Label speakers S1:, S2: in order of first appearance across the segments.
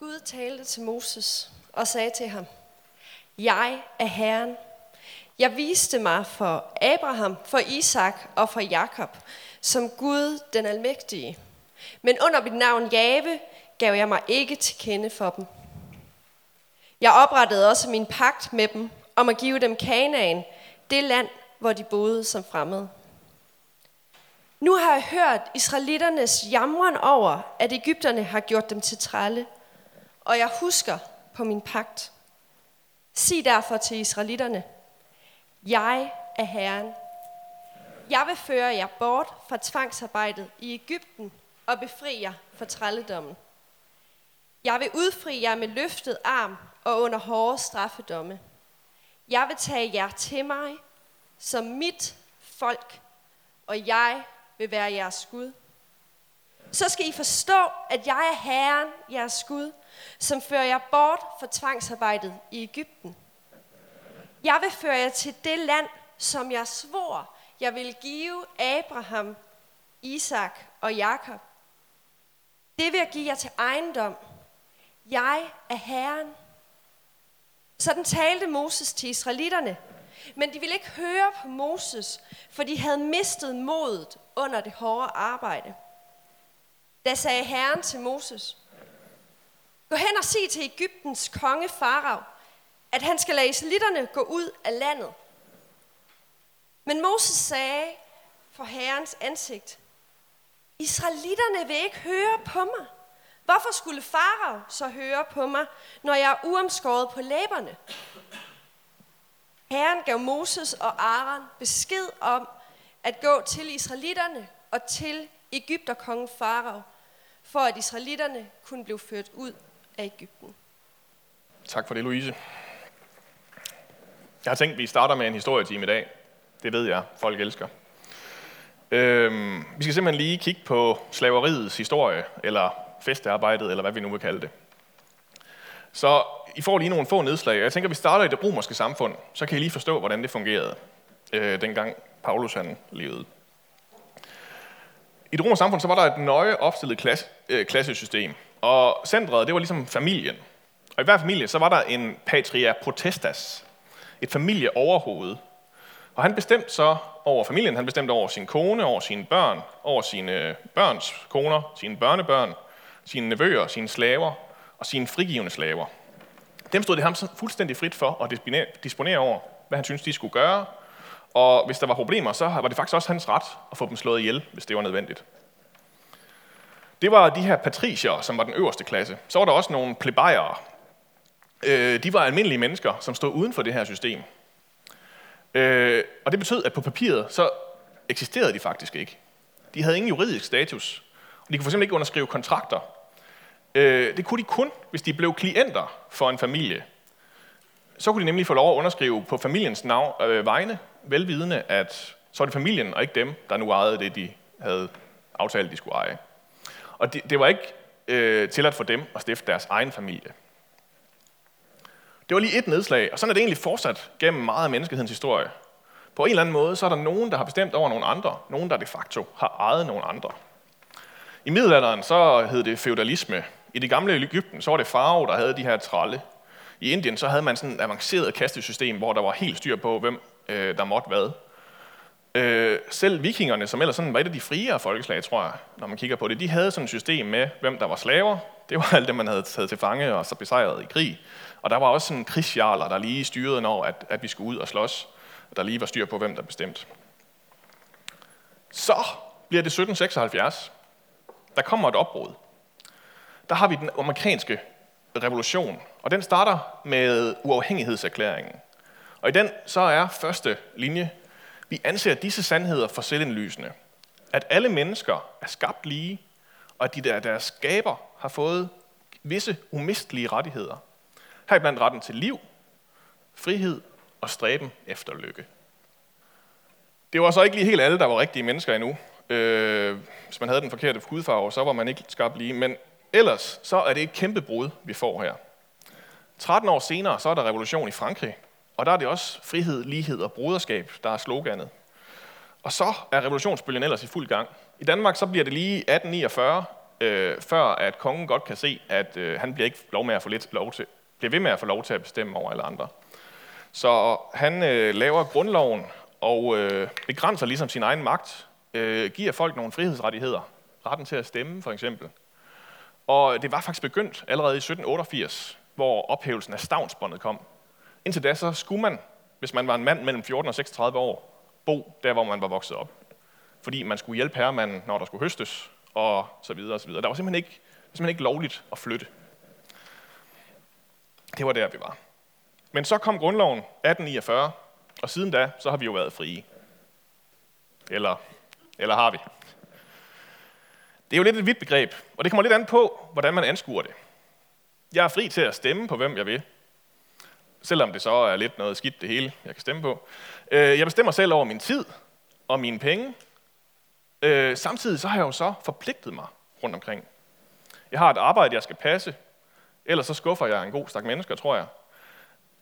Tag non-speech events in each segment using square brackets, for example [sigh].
S1: Gud talte til Moses og sagde til ham, Jeg er Herren. Jeg viste mig for Abraham, for Isak og for Jakob, som Gud den Almægtige. Men under mit navn Jave gav jeg mig ikke til kende for dem. Jeg oprettede også min pagt med dem om at give dem Kanaan, det land, hvor de boede som fremmede. Nu har jeg hørt israeliternes jamren over, at Ægypterne har gjort dem til trælle, og jeg husker på min pagt. Sig derfor til israelitterne, jeg er Herren. Jeg vil føre jer bort fra tvangsarbejdet i Ægypten og befri jer fra trælledommen. Jeg vil udfri jer med løftet arm og under hårde straffedomme. Jeg vil tage jer til mig som mit folk, og jeg vil være jeres Gud. Så skal I forstå, at jeg er Herren, jeres Gud, som fører jer bort fra tvangsarbejdet i Ægypten. Jeg vil føre jer til det land, som jeg svor, jeg vil give Abraham, Isak og Jakob. Det vil jeg give jer til ejendom. Jeg er Herren. Sådan talte Moses til israelitterne, men de ville ikke høre på Moses, for de havde mistet modet under det hårde arbejde. Da sagde Herren til Moses, Gå hen og sig til Ægyptens konge Farao, at han skal lade israelitterne gå ud af landet. Men Moses sagde for Herrens ansigt, Israelitterne vil ikke høre på mig. Hvorfor skulle Farao så høre på mig, når jeg er uomskåret på læberne? Herren gav Moses og Aaron besked om at gå til israelitterne og til Ægypterkongen Farao, for at israelitterne kunne blive ført ud af Ægypten.
S2: Tak for det, Louise. Jeg har tænkt, at vi starter med en historietime i dag. Det ved jeg, folk elsker. Øhm, vi skal simpelthen lige kigge på slaveriets historie, eller festearbejdet, eller hvad vi nu vil kalde det. Så I får lige nogle få nedslag. Jeg tænker, at vi starter i det romerske samfund, så kan I lige forstå, hvordan det fungerede, øh, dengang Paulus han levede. I det romerske samfund, så var der et nøje opstillet klasse, øh, klassesystem, og centret, det var ligesom familien. Og i hver familie, så var der en patria protestas, et familieoverhoved. Og han bestemte så over familien, han bestemte over sin kone, over sine børn, over sine børns koner, sine børnebørn, sine nevøer, sine slaver og sine frigivende slaver. Dem stod det ham fuldstændig frit for at disponere over, hvad han syntes, de skulle gøre. Og hvis der var problemer, så var det faktisk også hans ret at få dem slået ihjel, hvis det var nødvendigt. Det var de her patricier, som var den øverste klasse. Så var der også nogle plebejere. Øh, de var almindelige mennesker, som stod uden for det her system. Øh, og det betød, at på papiret, så eksisterede de faktisk ikke. De havde ingen juridisk status. Og de kunne fx ikke underskrive kontrakter. Øh, det kunne de kun, hvis de blev klienter for en familie. Så kunne de nemlig få lov at underskrive på familiens navn, øh, vegne, velvidende, at så var det familien og ikke dem, der nu ejede det, de havde aftalt, de skulle eje. Og det, det var ikke øh, tilladt for dem at stifte deres egen familie. Det var lige et nedslag, og sådan er det egentlig fortsat gennem meget af menneskehedens historie. På en eller anden måde, så er der nogen, der har bestemt over nogle andre, nogen, der de facto har ejet nogle andre. I middelalderen, så hed det feudalisme. I det gamle Ægypten, så var det farve, der havde de her tralle. I Indien, så havde man sådan et avanceret kastesystem, hvor der var helt styr på, hvem øh, der måtte hvad. Øh, selv vikingerne, som ellers sådan var et af de friere folkeslag, tror jeg, når man kigger på det, de havde sådan et system med, hvem der var slaver. Det var alt det, man havde taget til fange og så besejret i krig. Og der var også sådan krigsjarler, der lige styrede, når at, at vi skulle ud og slås. Og der lige var styr på, hvem der bestemt. Så bliver det 1776. Der kommer et opbrud. Der har vi den amerikanske revolution, og den starter med uafhængighedserklæringen. Og i den så er første linje, vi anser disse sandheder for selvindlysende. At alle mennesker er skabt lige, og at de der deres skaber har fået visse umistelige rettigheder. Heriblandt retten til liv, frihed og stræben efter lykke. Det var så ikke lige helt alle, der var rigtige mennesker endnu. Øh, hvis man havde den forkerte hudfarve, så var man ikke skabt lige. Men ellers så er det et kæmpe brud, vi får her. 13 år senere, så er der revolution i Frankrig, og der er det også frihed, lighed og broderskab, der er sloganet. Og så er revolutionsbølgen ellers i fuld gang. I Danmark så bliver det lige 1849, øh, før at kongen godt kan se, at øh, han bliver ikke lov med at få lidt lov til, bliver ved med at få lov til at bestemme over alle andre. Så han øh, laver grundloven og øh, begrænser ligesom sin egen magt, øh, giver folk nogle frihedsrettigheder, retten til at stemme for eksempel. Og det var faktisk begyndt allerede i 1788, hvor ophævelsen af stavnsbåndet kom. Indtil da så skulle man, hvis man var en mand mellem 14 og 36 år, bo der, hvor man var vokset op. Fordi man skulle hjælpe herremanden, når der skulle høstes, og så videre og så videre. Der var simpelthen ikke, simpelthen ikke lovligt at flytte. Det var der, vi var. Men så kom grundloven 1849, og siden da, så har vi jo været frie. Eller, eller har vi? Det er jo lidt et vidt begreb, og det kommer lidt an på, hvordan man anskuer det. Jeg er fri til at stemme på, hvem jeg vil. Selvom det så er lidt noget skidt det hele, jeg kan stemme på. Øh, jeg bestemmer selv over min tid og mine penge. Øh, samtidig så har jeg jo så forpligtet mig rundt omkring. Jeg har et arbejde, jeg skal passe. Ellers så skuffer jeg en god stak mennesker, tror jeg.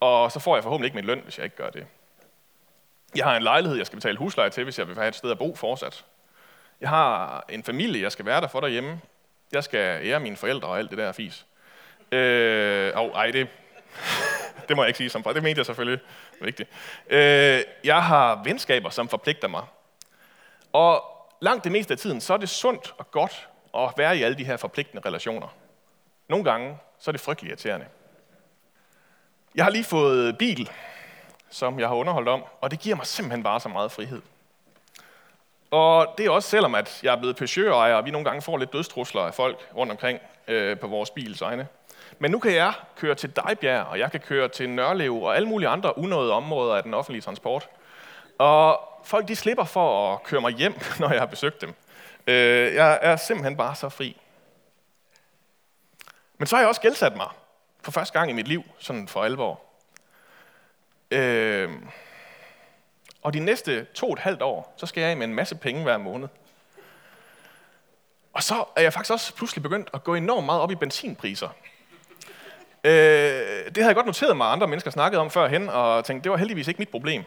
S2: Og så får jeg forhåbentlig ikke min løn, hvis jeg ikke gør det. Jeg har en lejlighed, jeg skal betale husleje til, hvis jeg vil have et sted at bo fortsat. Jeg har en familie, jeg skal være der for derhjemme. Jeg skal ære mine forældre og alt det der fis. Øh, oh, ej, det, det må jeg ikke sige som far. Det mente jeg selvfølgelig vigtigt. Øh, jeg har venskaber, som forpligter mig. Og langt det meste af tiden, så er det sundt og godt at være i alle de her forpligtende relationer. Nogle gange, så er det frygtelig irriterende. Jeg har lige fået bil, som jeg har underholdt om, og det giver mig simpelthen bare så meget frihed. Og det er også selvom, at jeg er blevet Peugeot-ejer, og vi nogle gange får lidt dødstrusler af folk rundt omkring øh, på vores bils egne. Men nu kan jeg køre til Dejbjerg, og jeg kan køre til Nørlev og alle mulige andre unåede områder af den offentlige transport. Og folk de slipper for at køre mig hjem, [laughs] når jeg har besøgt dem. Øh, jeg er simpelthen bare så fri. Men så har jeg også gældsat mig for første gang i mit liv, sådan for alvor. Øh, og de næste to og et halvt år, så skal jeg af med en masse penge hver måned. Og så er jeg faktisk også pludselig begyndt at gå enormt meget op i benzinpriser. Øh, det havde jeg godt noteret mig, andre mennesker snakkede om førhen, og tænkte, det var heldigvis ikke mit problem.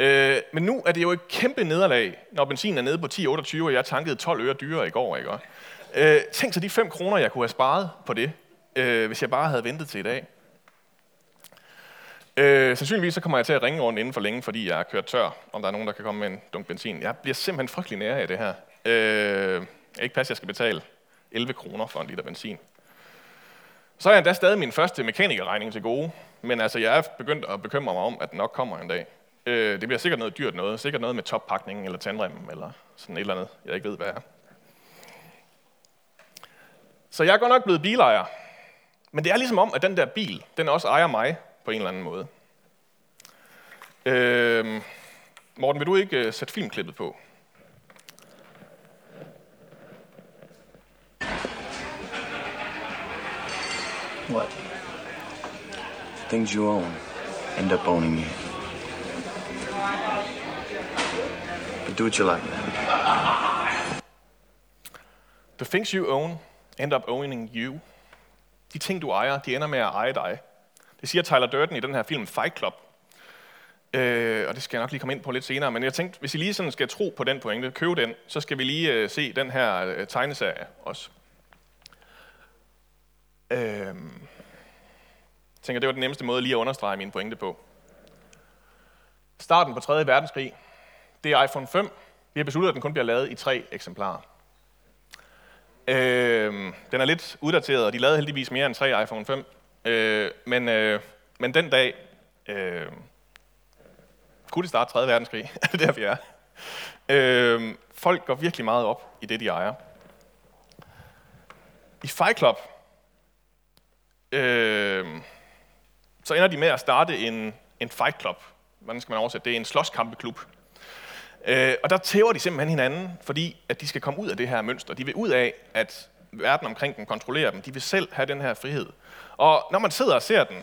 S2: Øh, men nu er det jo et kæmpe nederlag, når benzin er nede på 10,28, og jeg tankede 12 øre dyrere i går. Ikke? Øh, tænk så de 5 kroner, jeg kunne have sparet på det, øh, hvis jeg bare havde ventet til i dag. Øh, sandsynligvis så kommer jeg til at ringe rundt inden for længe, fordi jeg har kørt tør, om der er nogen, der kan komme med en dunk benzin. Jeg bliver simpelthen frygtelig nære af det her. Øh, jeg ikke passe, at jeg skal betale 11 kroner for en liter benzin. Så er jeg endda stadig min første mekanikerregning til gode, men altså, jeg er begyndt at bekymre mig om, at den nok kommer en dag. Øh, det bliver sikkert noget dyrt noget, sikkert noget med toppakningen eller tandremmen eller sådan et eller andet, jeg ikke ved, hvad er. Så jeg er godt nok blevet bilejer, men det er ligesom om, at den der bil, den også ejer mig på en eller anden måde. Øh, Morten, vil du ikke uh, sætte filmklippet på?
S3: What? Things you own end up owning you. But do what you like, man.
S2: The things you own end up owning you. De ting, du ejer, de ender med at eje dig. Det siger Tyler Durden i den her film Fight Club. Øh, og det skal jeg nok lige komme ind på lidt senere. Men jeg tænkte, hvis I lige sådan skal tro på den pointe, købe den, så skal vi lige øh, se den her øh, tegneserie også. Øhm, jeg tænker, det var den nemmeste måde lige at understrege mine pointe på. Starten på 3. verdenskrig. Det er iPhone 5. Vi har besluttet, at den kun bliver lavet i tre eksemplarer. Øhm, den er lidt uddateret, og de lavede heldigvis mere end tre iPhone 5. Øh, men, øh, men den dag øh, kunne [laughs] det starte 3. verdenskrig. det er der, vi er. Øh, folk går virkelig meget op i det, de ejer. I Fight Club, øh, så ender de med at starte en, en Fight Club. Hvordan skal man oversætte det? En slåskampeklub. Øh, og der tæver de simpelthen hinanden, fordi at de skal komme ud af det her mønster. De vil ud af, at verden omkring dem kontrollerer dem. De vil selv have den her frihed. Og når man sidder og ser den,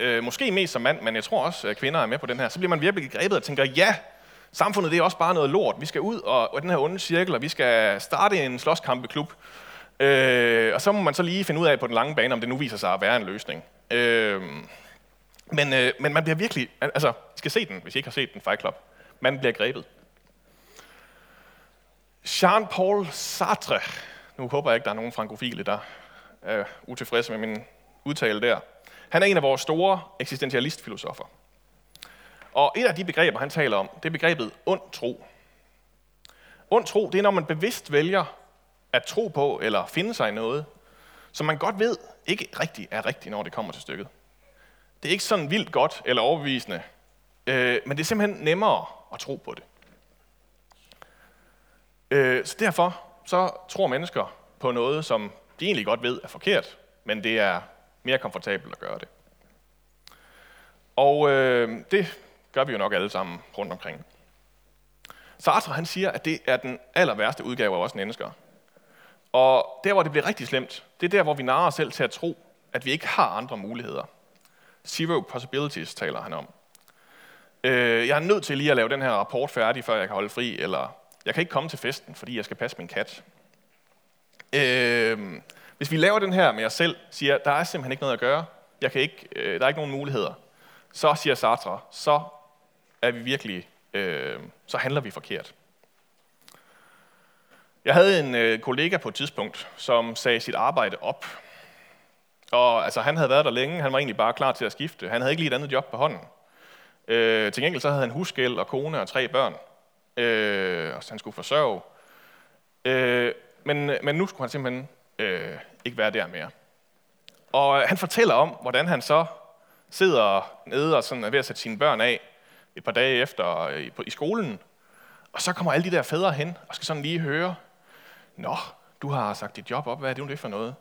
S2: øh, måske mest som mand, men jeg tror også, at kvinder er med på den her, så bliver man virkelig grebet og tænker, ja, samfundet det er også bare noget lort. Vi skal ud og, og den her onde cirkel, og vi skal starte en slåskampeklub. Øh, og så må man så lige finde ud af på den lange bane, om det nu viser sig at være en løsning. Øh, men, øh, men man bliver virkelig, altså, I skal se den, hvis I ikke har set den, Fight Club. Man bliver grebet. Jean-Paul Sartre, nu håber jeg ikke, der er nogen frankofile, der er utilfredse med min udtale der. Han er en af vores store eksistentialistfilosofer. Og et af de begreber, han taler om, det er begrebet ond tro. Ond tro, det er, når man bevidst vælger at tro på eller finde sig i noget, som man godt ved ikke rigtigt er rigtigt, når det kommer til stykket. Det er ikke sådan vildt godt eller overbevisende, øh, men det er simpelthen nemmere at tro på det. Øh, så derfor så tror mennesker på noget, som de egentlig godt ved er forkert, men det er mere komfortabelt at gøre det. Og øh, det gør vi jo nok alle sammen rundt omkring. Sartre han siger, at det er den aller værste udgave af os mennesker. Og der, hvor det bliver rigtig slemt, det er der, hvor vi narer os selv til at tro, at vi ikke har andre muligheder. Zero possibilities taler han om. Øh, jeg er nødt til lige at lave den her rapport færdig, før jeg kan holde fri, eller jeg kan ikke komme til festen, fordi jeg skal passe min kat. Øh, hvis vi laver den her med os selv, siger, der er simpelthen ikke noget at gøre, jeg kan ikke, øh, der er ikke nogen muligheder, så siger Sartre, så er vi virkelig, øh, så handler vi forkert. Jeg havde en øh, kollega på et tidspunkt, som sagde sit arbejde op. Og altså, han havde været der længe, han var egentlig bare klar til at skifte. Han havde ikke lige et andet job på hånden. Øh, til gengæld så havde han husgæld og kone og tre børn, øh, og han skulle forsørge. Øh, men, men nu skulle han simpelthen øh, ikke være der mere. Og øh, han fortæller om, hvordan han så sidder nede og sådan er ved at sætte sine børn af et par dage efter øh, i, på, i skolen. Og så kommer alle de der fædre hen og skal sådan lige høre, Nå, du har sagt dit job op, hvad er det nu det for noget?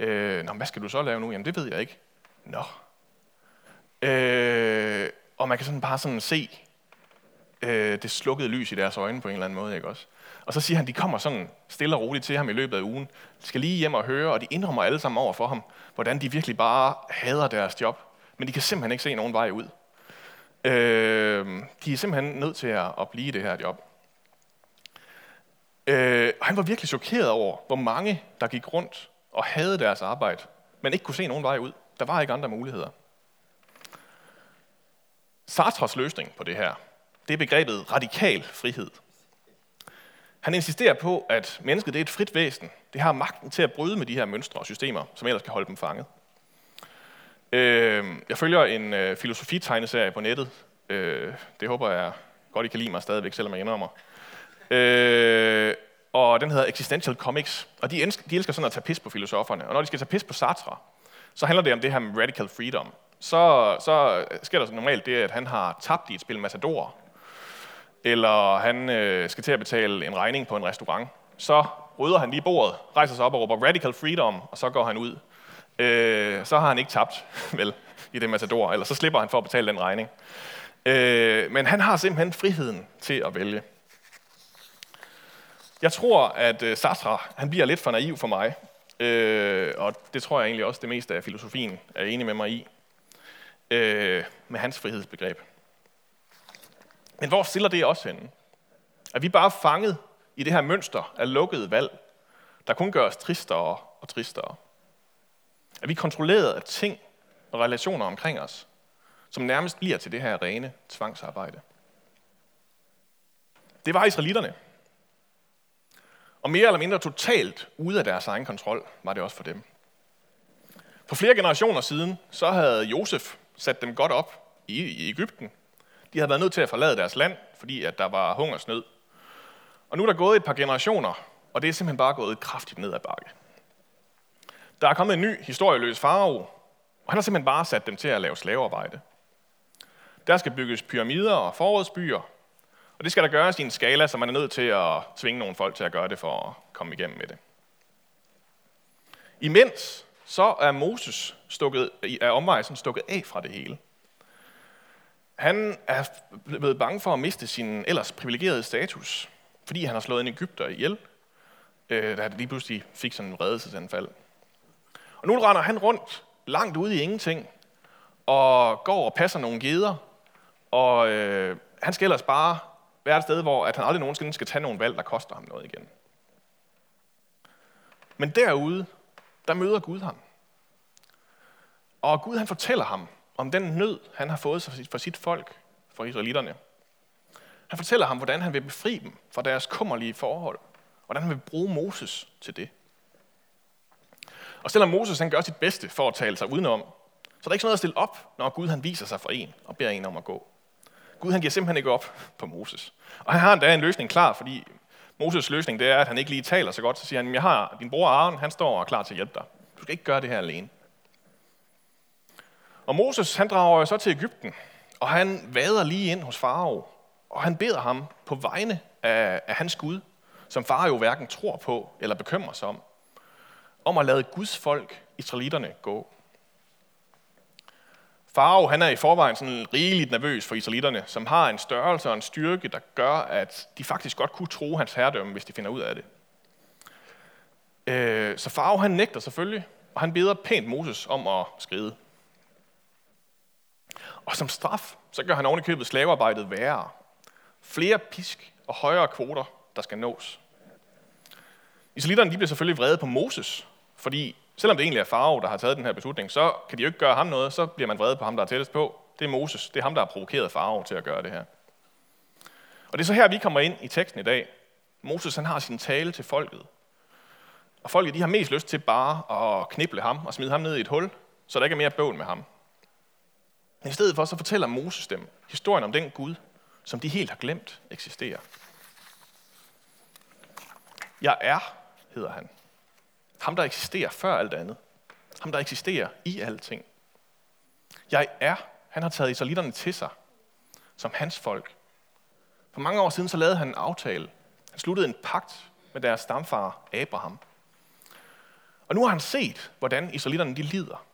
S2: Øh, Nå, hvad skal du så lave nu? Jamen, det ved jeg ikke. Nå. Øh, og man kan sådan bare sådan se øh, det slukkede lys i deres øjne på en eller anden måde, ikke også? Og så siger han, de kommer sådan stille og roligt til ham i løbet af ugen. De skal lige hjem og høre, og de indrømmer alle sammen over for ham, hvordan de virkelig bare hader deres job. Men de kan simpelthen ikke se nogen vej ud. Øh, de er simpelthen nødt til at, at blive det her job. Øh, og han var virkelig chokeret over, hvor mange, der gik rundt og havde deres arbejde, men ikke kunne se nogen vej ud. Der var ikke andre muligheder. Sartres løsning på det her, det er begrebet radikal frihed. Han insisterer på, at mennesket det er et frit væsen. Det har magten til at bryde med de her mønstre og systemer, som ellers kan holde dem fanget. Øh, jeg følger en øh, på nettet. Øh, det håber jeg godt, I kan lide mig stadigvæk, selvom jeg indrømmer. Øh, og den hedder Existential Comics. Og de elsker, de elsker sådan at tage pis på filosoferne. Og når de skal tage pis på Sartre, så handler det om det her med radical freedom. Så, så sker der så normalt det, at han har tabt i et spil Matador, eller han øh, skal til at betale en regning på en restaurant. Så rydder han lige bordet, rejser sig op og råber radical freedom, og så går han ud. Øh, så har han ikke tabt, [laughs] vel, i det Matador, eller så slipper han for at betale den regning. Øh, men han har simpelthen friheden til at vælge. Jeg tror, at øh, Sartre han bliver lidt for naiv for mig, øh, og det tror jeg egentlig også det meste af filosofien er enig med mig i, øh, med hans frihedsbegreb. Men hvor stiller det også henne? Er vi bare fanget i det her mønster af lukkede valg, der kun gør os tristere og tristere? Er vi kontrolleret af ting og relationer omkring os, som nærmest bliver til det her rene tvangsarbejde? Det var israelitterne. Og mere eller mindre totalt ude af deres egen kontrol var det også for dem. For flere generationer siden, så havde Josef sat dem godt op i, i Ægypten. De havde været nødt til at forlade deres land, fordi at der var hungersnød. Og nu er der gået et par generationer, og det er simpelthen bare gået kraftigt ned ad bakke. Der er kommet en ny historieløs farao, og han har simpelthen bare sat dem til at lave slavearbejde. Der skal bygges pyramider og forrådsbyer, og det skal der gøres i en skala, så man er nødt til at tvinge nogle folk til at gøre det for at komme igennem med det. Imens så er Moses stukket, er omvejsen stukket af fra det hele. Han er blevet bange for at miste sin ellers privilegerede status, fordi han har slået en Ægypter ihjel, øh, da han lige pludselig fik sådan en redelsesanfald. Og nu render han rundt langt ude i ingenting, og går og passer nogle geder, og øh, han skal ellers bare være et sted, hvor at han aldrig nogensinde skal tage nogle valg, der koster ham noget igen. Men derude, der møder Gud ham. Og Gud han fortæller ham om den nød, han har fået for sit folk, for israelitterne. Han fortæller ham, hvordan han vil befri dem fra deres kummerlige forhold. Hvordan han vil bruge Moses til det. Og selvom Moses han gør sit bedste for at tale sig udenom, så er der ikke sådan noget at stille op, når Gud han viser sig for en og beder en om at gå. Gud han giver simpelthen ikke op på Moses. Og han har endda en løsning klar, fordi Moses løsning det er, at han ikke lige taler så godt. Så siger han, jeg har din bror Aaron, han står og er klar til at hjælpe dig. Du skal ikke gøre det her alene. Og Moses han drager så til Ægypten, og han vader lige ind hos farao, og han beder ham på vegne af, af hans Gud, som far jo hverken tror på eller bekymrer sig om, om at lade Guds folk, israelitterne, gå. Farao han er i forvejen sådan rigeligt nervøs for israelitterne, som har en størrelse og en styrke, der gør, at de faktisk godt kunne tro hans herredømme, hvis de finder ud af det. Øh, så Farao han nægter selvfølgelig, og han beder pænt Moses om at skride. Og som straf, så gør han ovenikøbet købet slavearbejdet værre. Flere pisk og højere kvoter, der skal nås. Israelitterne de bliver selvfølgelig vrede på Moses, fordi selvom det egentlig er Farao, der har taget den her beslutning, så kan de jo ikke gøre ham noget, så bliver man vred på ham, der er tættest på. Det er Moses. Det er ham, der har provokeret Farao til at gøre det her. Og det er så her, vi kommer ind i teksten i dag. Moses han har sin tale til folket. Og folket de har mest lyst til bare at knible ham og smide ham ned i et hul, så der ikke er mere bøvl med ham. Men i stedet for, så fortæller Moses dem historien om den Gud, som de helt har glemt eksisterer. Jeg er, hedder han. Ham, der eksisterer før alt andet. Ham, der eksisterer i alting. Jeg er. Han har taget israelitterne til sig som hans folk. For mange år siden så lavede han en aftale. Han sluttede en pagt med deres stamfar Abraham. Og nu har han set, hvordan israelitterne de lider.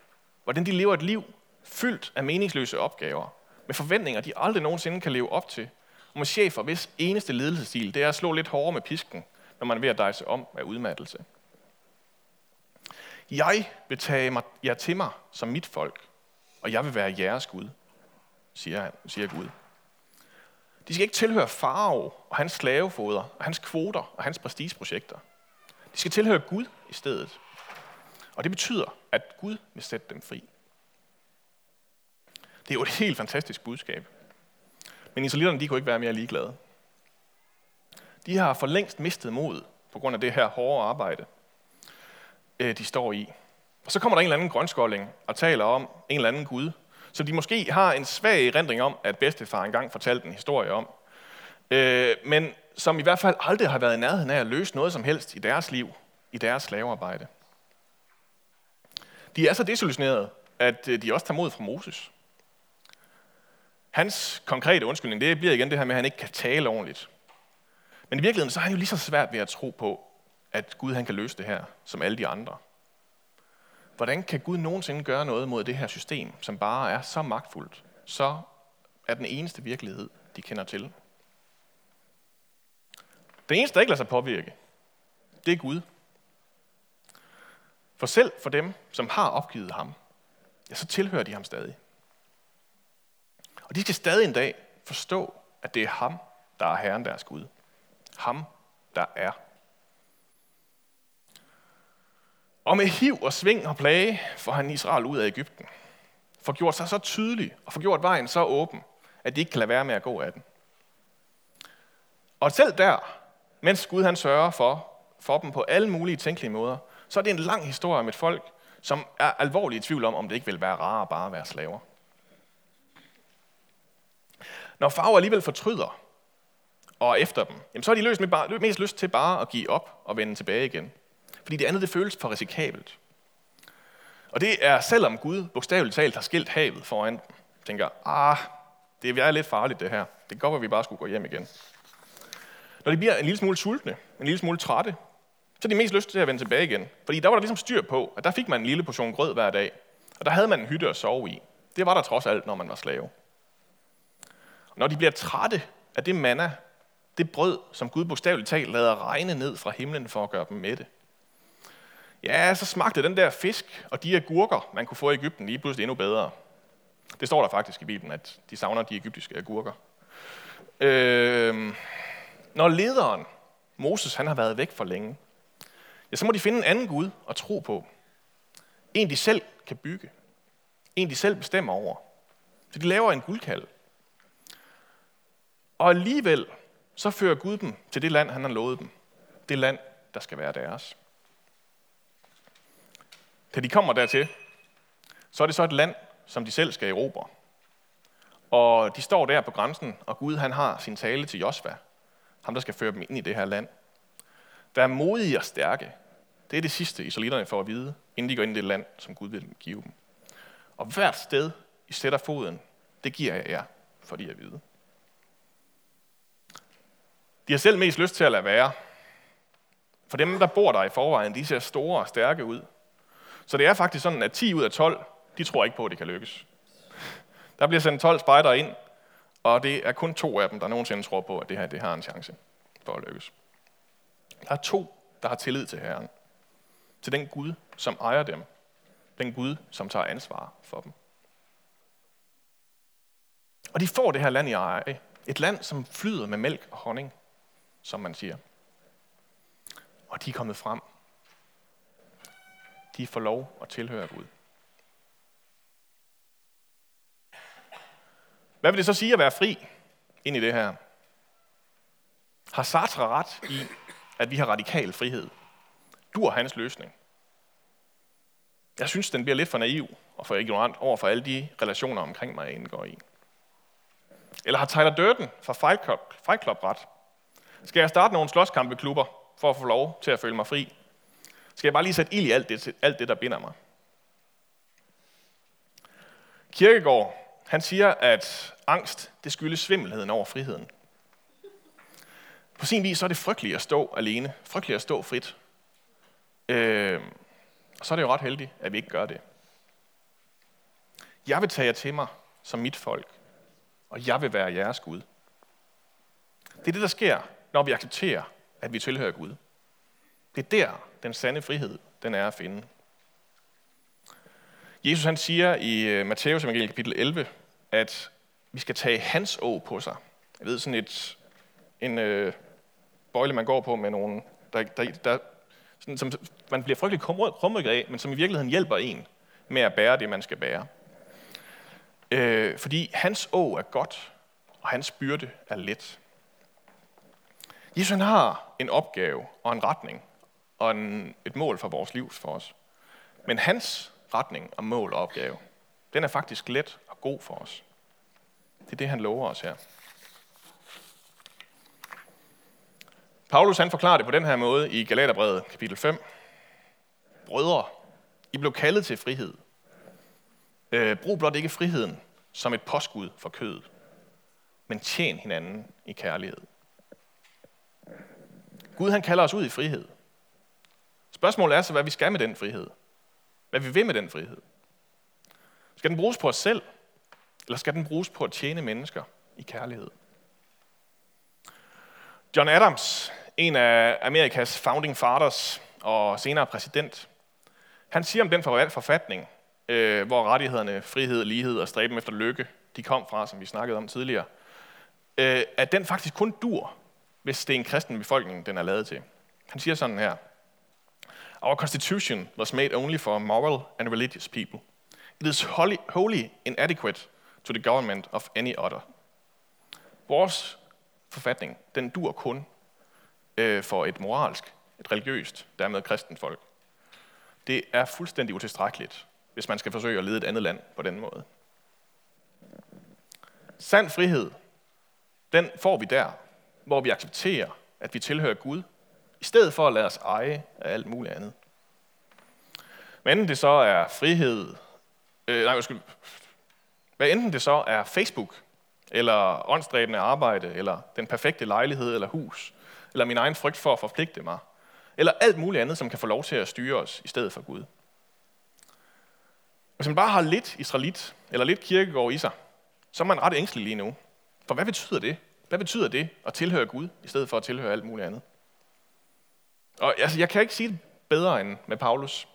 S2: Hvordan de lever et liv fyldt af meningsløse opgaver. Med forventninger, de aldrig nogensinde kan leve op til. Og med chefer, hvis eneste ledelsesstil, det er at slå lidt hårdere med pisken, når man er ved at dejse om af udmattelse. Jeg vil tage mig, jer til mig som mit folk, og jeg vil være jeres Gud, siger, han, siger Gud. De skal ikke tilhøre farao og hans slavefoder, og hans kvoter og hans prestigeprojekter. De skal tilhøre Gud i stedet. Og det betyder, at Gud vil sætte dem fri. Det er jo et helt fantastisk budskab. Men israelitterne, de kunne ikke være mere ligeglade. De har for længst mistet mod på grund af det her hårde arbejde, Øh, de står i. Og så kommer der en eller anden grønskolding og taler om en eller anden Gud, så de måske har en svag erindring om, at bedstefar engang fortalte en historie om. Øh, men som i hvert fald aldrig har været i nærheden af at løse noget som helst i deres liv, i deres slavearbejde. De er så desillusionerede, at øh, de også tager mod fra Moses. Hans konkrete undskyldning, det bliver igen det her med, at han ikke kan tale ordentligt. Men i virkeligheden, så har han jo lige så svært ved at tro på, at Gud han kan løse det her, som alle de andre. Hvordan kan Gud nogensinde gøre noget mod det her system, som bare er så magtfuldt, så er den eneste virkelighed, de kender til? Den eneste, der ikke lader sig påvirke, det er Gud. For selv for dem, som har opgivet ham, ja, så tilhører de ham stadig. Og de skal stadig en dag forstå, at det er ham, der er Herren deres Gud. Ham, der er. Og med hiv og sving og plage får han Israel ud af Ægypten. For gjort sig så tydelig og for gjort vejen så åben, at de ikke kan lade være med at gå af den. Og selv der, mens Gud han sørger for, for dem på alle mulige tænkelige måder, så er det en lang historie om et folk, som er alvorligt i tvivl om, om det ikke vil være rarere bare at være slaver. Når farver alligevel fortryder og efter dem, jamen så har de løst med bare, mest lyst til bare at give op og vende tilbage igen. Fordi det andet, det føles for risikabelt. Og det er, selvom Gud bogstaveligt talt har skilt havet foran dem, tænker, ah, det er lidt farligt det her. Det går, at vi bare skulle gå hjem igen. Når de bliver en lille smule sultne, en lille smule trætte, så er de mest lyst til at vende tilbage igen. Fordi der var der ligesom styr på, at der fik man en lille portion grød hver dag. Og der havde man en hytte at sove i. Det var der trods alt, når man var slave. Og når de bliver trætte af det manna, det brød, som Gud bogstaveligt talt lader regne ned fra himlen for at gøre dem mætte, ja, så smagte den der fisk og de agurker, man kunne få i Ægypten, lige pludselig endnu bedre. Det står der faktisk i Bibelen, at de savner de egyptiske agurker. Øh, når lederen, Moses, han har været væk for længe, ja, så må de finde en anden Gud at tro på. En, de selv kan bygge. En, de selv bestemmer over. Så de laver en guldkald. Og alligevel, så fører Gud dem til det land, han har lovet dem. Det land, der skal være deres. Da de kommer dertil, så er det så et land, som de selv skal erobre. Og de står der på grænsen, og Gud han har sin tale til Josva, ham der skal føre dem ind i det her land. Der er modige og stærke. Det er det sidste, israelitterne får at vide, inden de går ind i det land, som Gud vil give dem. Og hvert sted, I sætter foden, det giver jeg jer, for jeg at vide. De har selv mest lyst til at lade være. For dem, der bor der i forvejen, de ser store og stærke ud. Så det er faktisk sådan, at 10 ud af 12, de tror ikke på, at det kan lykkes. Der bliver sendt 12 spejdere ind, og det er kun to af dem, der nogensinde tror på, at det her det har en chance for at lykkes. Der er to, der har tillid til Herren. Til den Gud, som ejer dem. Den Gud, som tager ansvar for dem. Og de får det her land i eje. Et land, som flyder med mælk og honning, som man siger. Og de er kommet frem. De får lov at tilhøre Gud. Hvad vil det så sige at være fri ind i det her? Har Sartre ret i, at vi har radikal frihed? Du er hans løsning. Jeg synes, den bliver lidt for naiv og for ignorant over for alle de relationer omkring mig, jeg indgår i. Eller har Tyler Durden fra Fight Club, Fight Club ret? Skal jeg starte nogle slåskampeklubber for at få lov til at føle mig fri? Skal jeg bare lige sætte ild i alt det, alt det der binder mig? Kirkegård, han siger, at angst, det skyldes svimmelheden over friheden. På sin vis så er det frygteligt at stå alene, frygteligt at stå frit. Øh, og så er det jo ret heldigt, at vi ikke gør det. Jeg vil tage jer til mig som mit folk, og jeg vil være jeres Gud. Det er det, der sker, når vi accepterer, at vi tilhører Gud. Det er der, den sande frihed, den er at finde. Jesus han siger i øh, Matteus Matthæus evangelie kapitel 11, at vi skal tage hans å på sig. Jeg ved, sådan et, en øh, bøjle, man går på med nogle, der, der, der sådan, som man bliver frygtelig krummet af, men som i virkeligheden hjælper en med at bære det, man skal bære. Øh, fordi hans å er godt, og hans byrde er let. Jesus han har en opgave og en retning og en, et mål for vores liv for os. Men hans retning og mål og opgave, den er faktisk let og god for os. Det er det, han lover os her. Paulus han forklarer det på den her måde i Galaterbrevet kapitel 5. Brødre, I blev kaldet til frihed. Øh, brug blot ikke friheden som et påskud for kødet, men tjen hinanden i kærlighed. Gud han kalder os ud i frihed. Spørgsmålet er så, hvad vi skal med den frihed. Hvad vi vil med den frihed. Skal den bruges på os selv, eller skal den bruges på at tjene mennesker i kærlighed? John Adams, en af Amerikas founding fathers og senere præsident, han siger om den forfatning, øh, hvor rettighederne, frihed, lighed og stræben efter lykke, de kom fra, som vi snakkede om tidligere, øh, at den faktisk kun dur, hvis det er en kristen befolkning, den er lavet til. Han siger sådan her, Our constitution was made only for moral and religious people. It is wholly, wholly inadequate to the government of any other. Vores forfatning, den dur kun øh, for et moralsk, et religiøst, dermed kristen folk. Det er fuldstændig utilstrækkeligt, hvis man skal forsøge at lede et andet land på den måde. Sand frihed, den får vi der, hvor vi accepterer, at vi tilhører Gud, i stedet for at lade os eje af alt muligt andet. Men enten det så er frihed, øh, nej, undskyld, hvad enten det så er Facebook, eller åndstræbende arbejde, eller den perfekte lejlighed eller hus, eller min egen frygt for at forpligte mig, eller alt muligt andet, som kan få lov til at styre os i stedet for Gud. Hvis man bare har lidt israelit, eller lidt kirkegård i sig, så er man ret ængstelig lige nu. For hvad betyder det? Hvad betyder det at tilhøre Gud, i stedet for at tilhøre alt muligt andet? Og altså, jeg kan ikke sige det bedre end med Paulus.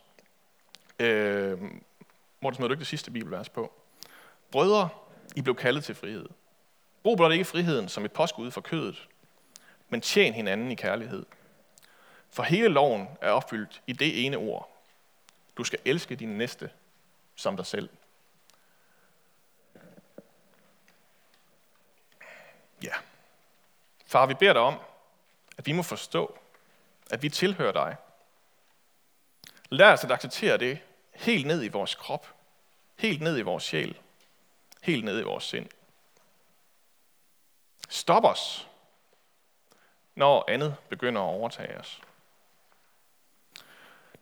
S2: Øh, Morten, smed du ikke det sidste bibelvers på? Brødre, I blev kaldet til frihed. Brug blot ikke friheden som et påskud for kødet, men tjen hinanden i kærlighed. For hele loven er opfyldt i det ene ord. Du skal elske din næste som dig selv. Ja. Far, vi beder dig om, at vi må forstå, at vi tilhører dig. Lad os at acceptere det helt ned i vores krop, helt ned i vores sjæl, helt ned i vores sind. Stop os, når andet begynder at overtage os.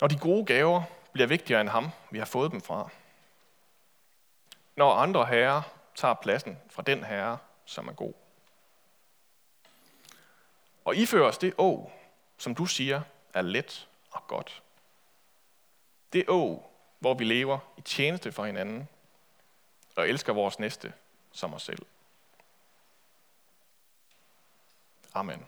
S2: Når de gode gaver bliver vigtigere end ham, vi har fået dem fra. Når andre herrer tager pladsen fra den herre, som er god. Og ifører os det å, som du siger, er let og godt. Det å, hvor vi lever i tjeneste for hinanden og elsker vores næste som os selv. Amen.